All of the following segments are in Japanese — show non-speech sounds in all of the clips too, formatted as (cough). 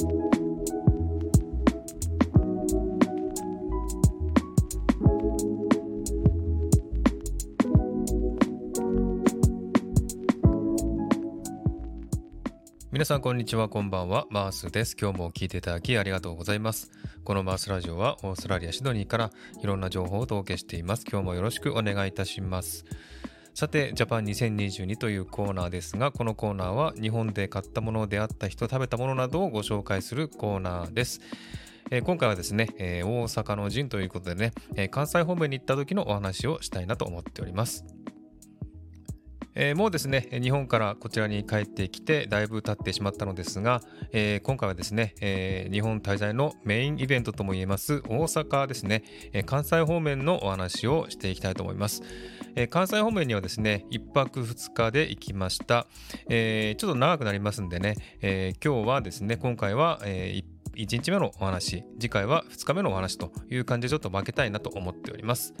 皆さんこんにちはこんばんはマースです。今日も聞いていただきありがとうございます。このマースラジオはオーストラリアシドニーからいろんな情報をお届けしています。今日もよろしくお願いいたします。さてジャパン2022というコーナーですがこのコーナーは日本で買ったものであった人食べたものなどをご紹介するコーナーですえ今回はですね、えー、大阪の陣ということでね、えー、関西方面に行った時のお話をしたいなと思っております。えー、もうですね、日本からこちらに帰ってきてだいぶ経ってしまったのですが、えー、今回はですね、えー、日本滞在のメインイベントともいえます大阪ですね、え関西方面のお話をしていきたいと思います。え関西方面にはですね、1泊2日で行きました。えちょっと長くなりますんでね、え今日はですね、今回は、え1日目のお話、次回は2日目のお話という感じでちょっと分けたいなと思っております。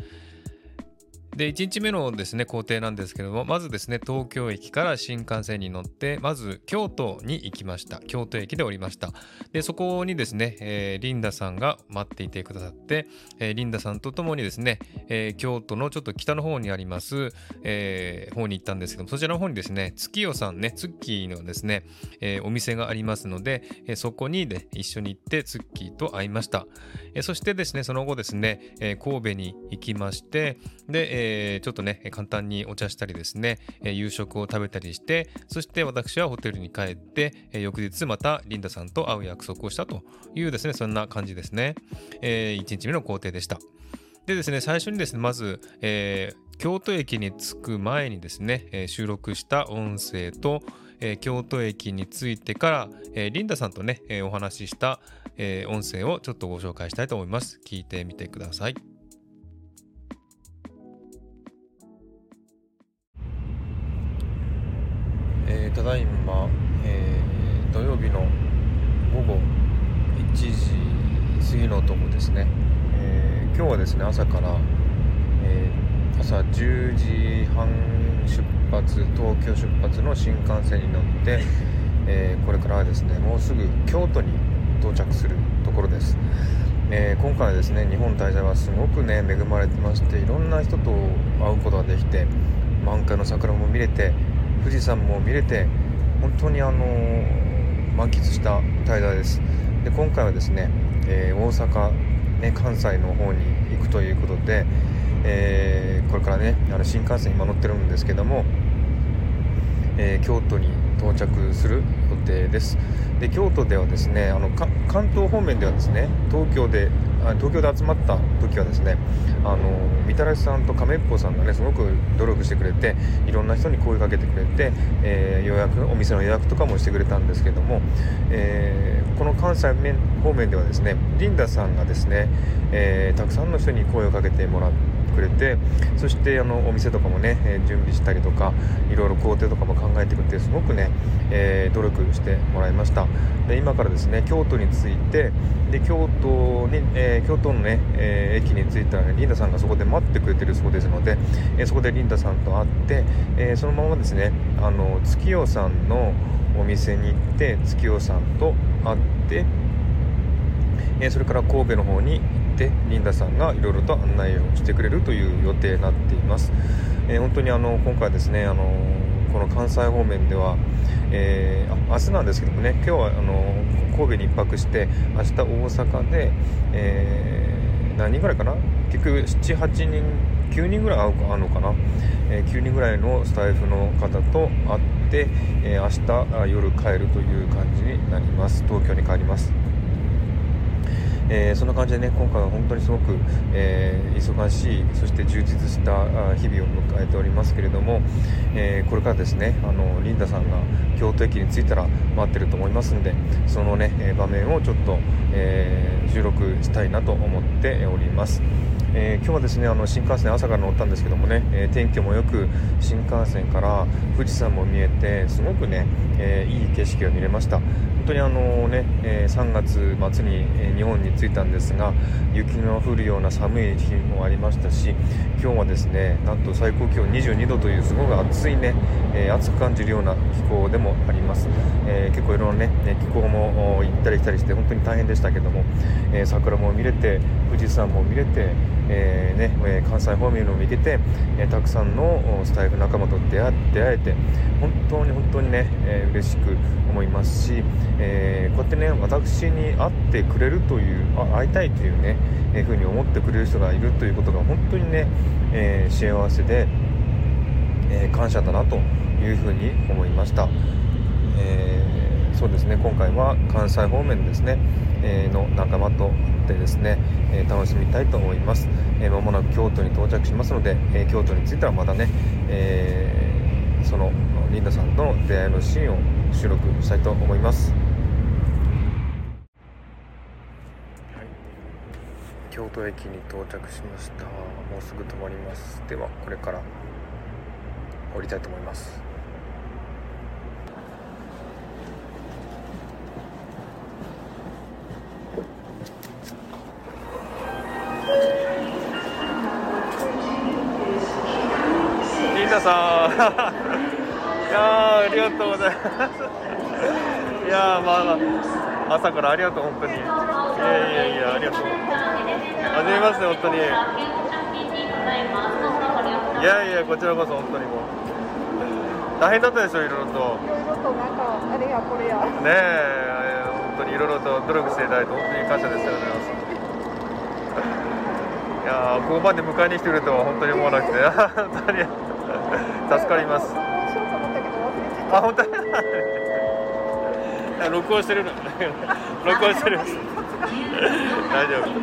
で、1日目のですね、工程なんですけども、まずですね、東京駅から新幹線に乗って、まず京都に行きました。京都駅で降りました。で、そこにですね、えー、リンダさんが待っていてくださって、えー、リンダさんと共にですね、えー、京都のちょっと北の方にあります、えー、方に行ったんですけども、そちらの方にですね、月夜さんね、ツッキーのですね、え、お店がありますので、え、そこに、ね、一緒に行ってツッキーと会いました。え、そしてですね、その後ですね、え、神戸に行きまして、で、えー、ちょっとね、簡単にお茶したりですね、え、夕食を食べたりして、そして私はホテルに帰って、え、翌日またリンダさんと会う約束をしたというですね、そんな感じですね。えー、1日目の工程でした。でですね、最初にですね、まず、えー、京都駅に着く前にですね、えー、収録した音声と、えー、京都駅に着いてから、えー、リンダさんとね、え、お話しした、え、音声をちょっとご紹介したいと思います。聞いてみてください。午後1時過ぎのとこですね、えー、今日はですね朝から、え朝10時半出発東京出発の新幹線に乗って、えこれからはですねもうすぐ京都に到着するところです、え今回はですね日本滞在はすごくね恵まれてましていろんな人と会うことができて満開の桜も見れて富士山も見れて本当にあの満喫した滞在です。で今回はですね、えー、大阪、ね、関西の方に行くということで、えー、これからねあの新幹線今乗ってるんですけども、えー、京都に到着する予定です。で京都ではですねあの関東方面ではですね東京で東京で集まった時はですねあのみたらしさんと亀っぽさんがねすごく努力してくれていろんな人に声かけてくれて、えー、予約お店の予約とかもしてくれたんですけども、えー、この関西面方面ではですねリンダさんがですね、えー、たくさんの人に声をかけてもらってくれてそしてあのお店とかもね、え準備したりとかいろいろ工程とかも考えてくれてすごくね、えー、努力してもらいました。で今からですね京都に着いてで京都に、えー、京都のね、え駅に着いたら、リンダさんがそこで待ってくれてるそうですので、えそこでリンダさんと会って、えそのままですねあの月夜さんのお店に行って月夜さんと会ってえそれから神戸の方にてリンダさんがいろいろと案内をしてくれるという予定になっています、えー、本当にあの今回ですねあのこの関西方面では、えー、明日なんですけどもね今日はあの神戸に1泊して明日大阪で、えー、何人ぐらいかな？結局78人9人ぐらい会うのかな、えー、9人ぐらいのスタイフの方と会って、えー、明日夜帰るという感じになります。東京に帰ります。えー、そんな感じでね今回は本当にすごく、えー、忙しいそして充実した日々を迎えておりますけれども、えー、これからですねあのリンダさんが京都駅に着いたら待ってると思いますんでそのね場面をちょっと、え収録したいなと思っております。えー、今日はですねあの新幹線朝から乗ったんですけどもね、えー、天気もよく新幹線から富士山も見えてすごくね、えー、いい景色が見れました。本当にあのね、え3月末に、え日本に着いたんですが雪の降るような寒い日もありましたし今日はですねなんと最高気温22度というすごく暑いね、え暑く感じるような気候でもあります、え結構いろいろね気候も行ったり来たりして本当に大変でしたけども、え桜も見れて富士山も見れてえー、ね、関西方面を見てて、えたくさんのスタイフ仲間と出会出会えて本当に本当にね、えー、嬉しく思いますし、えー、こうやってね私に会ってくれるというあ会いたいというね、えー、ふうに思ってくれる人がいるということが本当にね、え幸せで、え感謝だなというふうに思いました。えそうですね。今回は関西方面ですね、えの仲間とでですね、え楽しみたいと思います、えー、もなく京都に到着しますので、え京都に着いたらまたね、えそのリンダさんとの出会いのシーンを収録したいと思います、はい、京都駅に到着しました。もうすぐ止まります。ではこれから降りたいと思います。さん。(laughs) いやありがとうございます。いやまあ朝からありがとう本当に。いやいやいやありがとう。はじめまして本当に。いやいやこちらこそ本当にもう。大変だったでしょいろいろと。いろいろとなんかあれやこれや。ねえ本当にいろいろと努力していただいて本当に感謝ですありがとうございます。いやここまで迎えに来てくれるとは本当に思わなくて (laughs) 本当に助かります。あ、本当？(laughs) 録音してるの。(laughs) 録音してる。大丈夫。な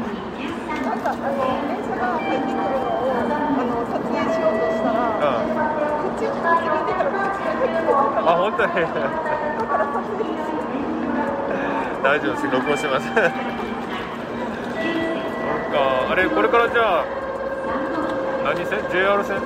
んかあの電車が入ってくるのをあの撮影しようとしたら、たらこっち入ってくるあ、本当に？だから撮影大丈夫です。録音してます。(laughs) なんかあれこれからじゃあ何線？JR 線？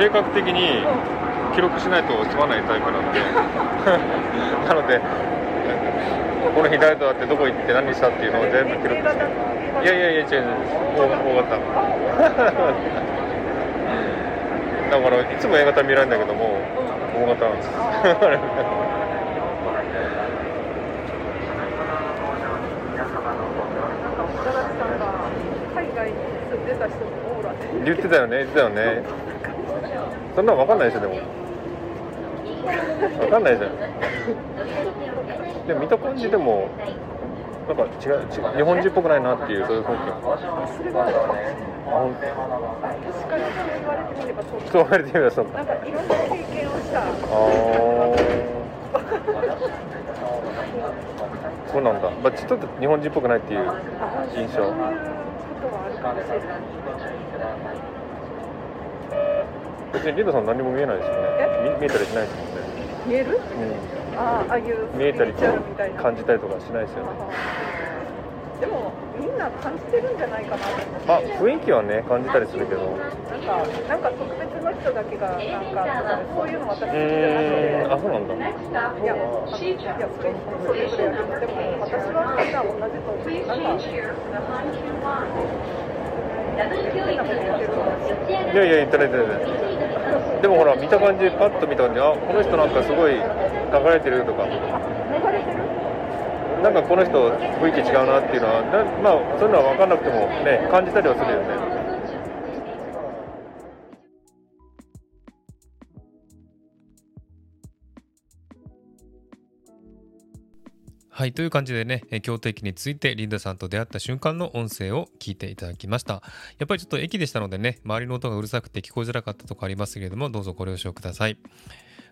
性格的に記録しないと済まないタイプなので。(laughs) なのでこの日誰と会ってどこ行って何したっていうのを全部記録して。いやいやいや違う違う大型。だからいつも A 型見られるんだけども大型なんです。(laughs) 言ってたよね言ってたよねそんなの分かんないでしょでも。分かんないじゃん。でも見た感じでもなんか違う違う日本人っぽくないなっていう。そういう雰囲気それがあ確かにそう言われてみればそう。そう言われてみればそうなんかいろんな経験をした。ああそうなんだ、まあ、ちょっと日本人っぽくないっていう印象。そういうことはあるかもしれない別にリードさん何も見えないですよね。見えたりしないですもんね。見える、うん、あああいう見えたり感じたりとかしないですよね。でもみんな感じてるんじゃないかなまあ雰囲気はね感じたりするけど。なんかなんか特別の人だけがなんかそういうの私好きじゃなくて。あそうなんだ。いやいやそれそれぞれやけど。でも私はみんな同じとなんかいやいや言ってない言ってないでもほら見た感じパッと見た感じあこの人なんかすごい流れてるとか。なんかこの人雰囲気違うなっていうのはまあそういうのは分かんなくてもね感じたりはするよね。はいという感じでね京都駅についてリンダさんと出会った瞬間の音声を聞いていただきました。やっぱりちょっと駅でしたのでね周りの音がうるさくて聞こえづらかったとこありますけれどもどうぞご了承ください。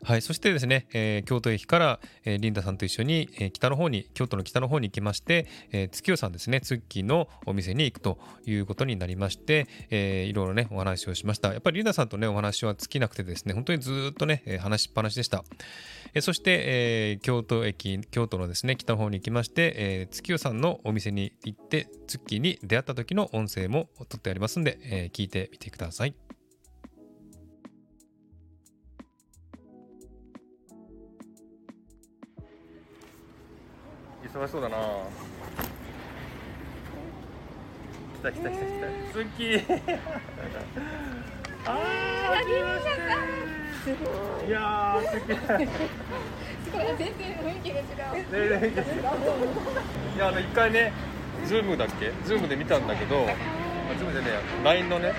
はい、そしてですね、えー、京都駅から、えー、リンダさんと一緒に、えー、北の方に京都の北の方に行きまして、えー、月夜さんですねツッキーのお店に行くということになりまして、えー、いろいろねお話をしました。やっぱりリンダさんとねお話は尽きなくてですね本当にずっとね、話しっぱなしでした、えー、そして、えー、京都駅京都のですね北の方に行きまして、えー、月夜さんのお店に行ってツッキーに出会った時の音声も撮ってありますんで、えー、聞いてみてください。忙しそうだな。来た来た来た来た。好き (laughs) あー来ました。いやー好きすごい。全然雰囲気が違う。全然雰囲気が違ういやあの一回ねズームだっけ？ズームで見たんだけどズームでね LINE のね。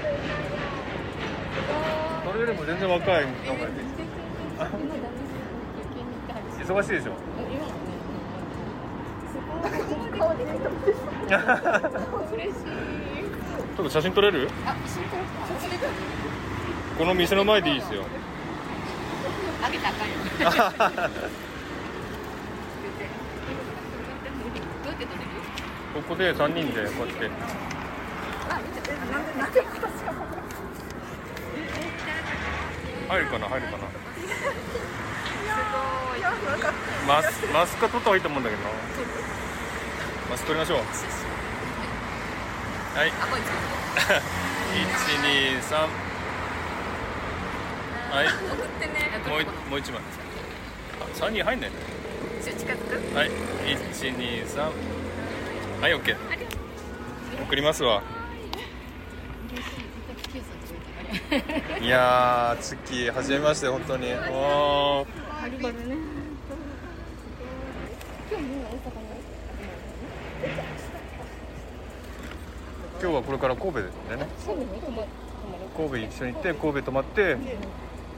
それよりも全然若いのが (laughs) 忙しいでしょ？顔で見た (laughs) 嬉しい。ちょっと写真撮れる？あ写真撮れこの店の前でいいですよ。あげたあかんよここで三人でこうやって。入るかな？入るかな？マスマスカ取った方がいいと思うんだけどなマス取りましょう。はい。一二三。はい。送ってね。もうもう一枚。三人入んないね。はい。一二三。はいオッケー。送りますわ。い。やー月初めまして本当に。おー。今日はこれから神戸でね。神戸一緒に行って神戸泊まって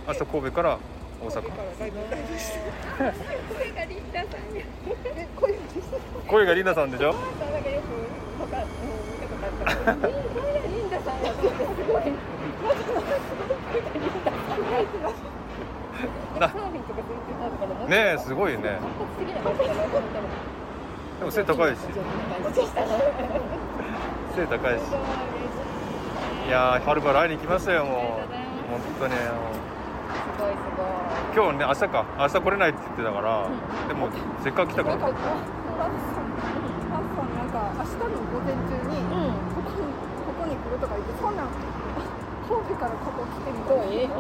明日神戸から大阪。声がリンダさんでしょ？ねえすごいね。でも背高いし背高いし。いやーはるばる会いに来ましたよもう。本当にすごいすごい。今日ね明日か。明日来れないって言ってたから、でもせっかく来たから。なんか明日の午前中に、ここにここに来るとか言ってそんなん神戸からここ来てみたいな。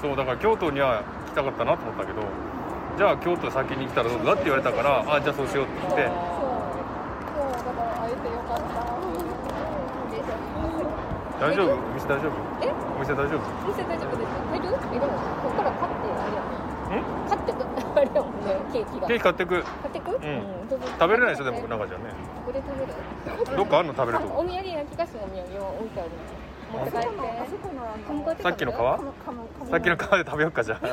そうだから京都には来たかったなと思ったけどじゃあ京都先に来たらどうだって言われたからあじゃあそうしようって言って大丈夫？お店大丈夫？え？お店大丈夫？お店大丈夫です。入るえでもここから買ってあれやん買ってあれやもんねケーキが。ケーキ買ってく？買ってく？うん、食べれないでしょでも中じゃね。ここで食べる。どっかあるの食べるとお土産焼き菓子のお土産は置いてある。持って帰ってさっきの皮？さっきの皮で食べようかじゃあ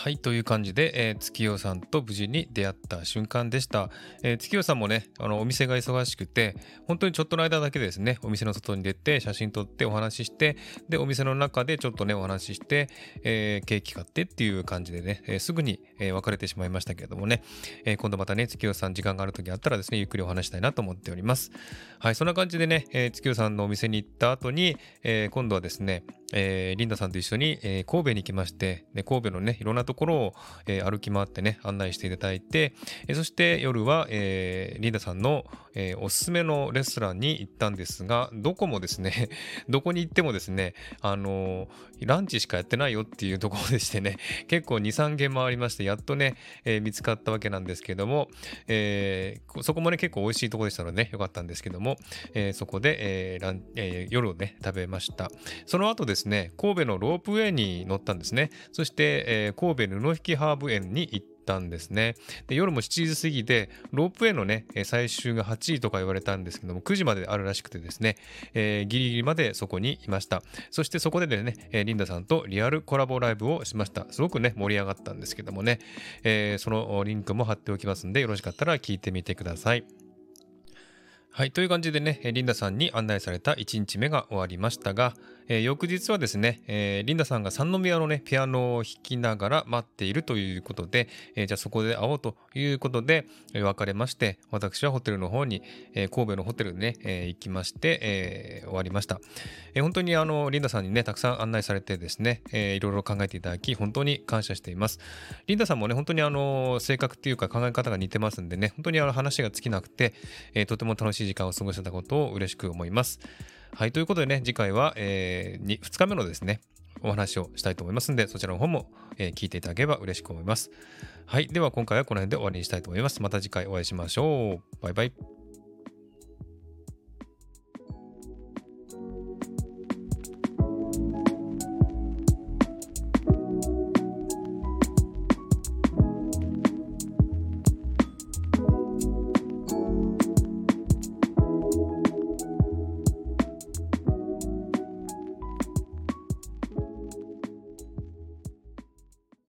はい、という感じで、えー、月夜さんと無事に出会った瞬間でした。えー、月夜さんもね、あのお店が忙しくて、本当にちょっとの間だけですね、お店の外に出て、写真撮ってお話しして、で、お店の中でちょっとね、お話しして、えー、ケーキ買ってっていう感じでね、えすぐに、え別れてしまいましたけれどもね、え今度またね、月夜さん時間がある時あったらですね、ゆっくりお話したいなと思っております。はい、そんな感じでね、え月夜さんのお店に行った後に、え今度はですね、えリンダさんと一緒に、え神戸に行きまして、ね、神戸のね、いろんなところを、えー、歩き回ってね、案内していただいて、えー、そして夜は、えー、リンダさんの、えー、おすすめのレストランに行ったんですが、どこもですね、(laughs) どこに行ってもですね、あのー、ランチしかやってないよっていうところでしてね、(laughs) 結構2、3軒回りまして、やっとね、えー、見つかったわけなんですけども、えー、そこもね、結構美味しいところでしたので、ね、よかったんですけども、え、そこで、えーランえ、夜をね、食べました。その後ですね、神戸のロープウェイに乗ったんですね。そして、え、神戸布引ハーブ園に行ったんですね。で夜も7時過ぎで、ロープウェイのね、最終が8時とか言われたんですけども、9時まであるらしくてですね、えー、ギリギリまでそこにいました。そしてそこででね、リンダさんとリアルコラボライブをしました。すごくね、盛り上がったんですけどもね、えー、そのリンクも貼っておきますんで、よろしかったら聞いてみてください。はい。という感じでね、リンダさんに案内された1日目が終わりましたが、えー、翌日はですね、えー、リンダさんが三宮のね、ピアノを弾きながら待っているということで、えー、じゃあそこで会おうということで、えー、別れまして、私はホテルの方に、えー、神戸のホテルにね、えー、行きまして、えー、終わりました。えー、本当にあの、リンダさんにね、たくさん案内されてですね、えー、いろいろ考えていただき、本当に感謝しています。リンダさんもね、本当にあの、性格っていうか考え方が似てますんでね、本当にあの話が尽きなくて、えー、とても楽しい時間を過ごせたことを嬉しく思います。はい、ということでね、次回は、えー、2, 2日目のですね、お話をしたいと思いますので、そちらの方も、えー、聞いていただければ嬉しく思います。はい、では今回はこの辺で終わりにしたいと思います。また次回お会いしましょう。バイバイ。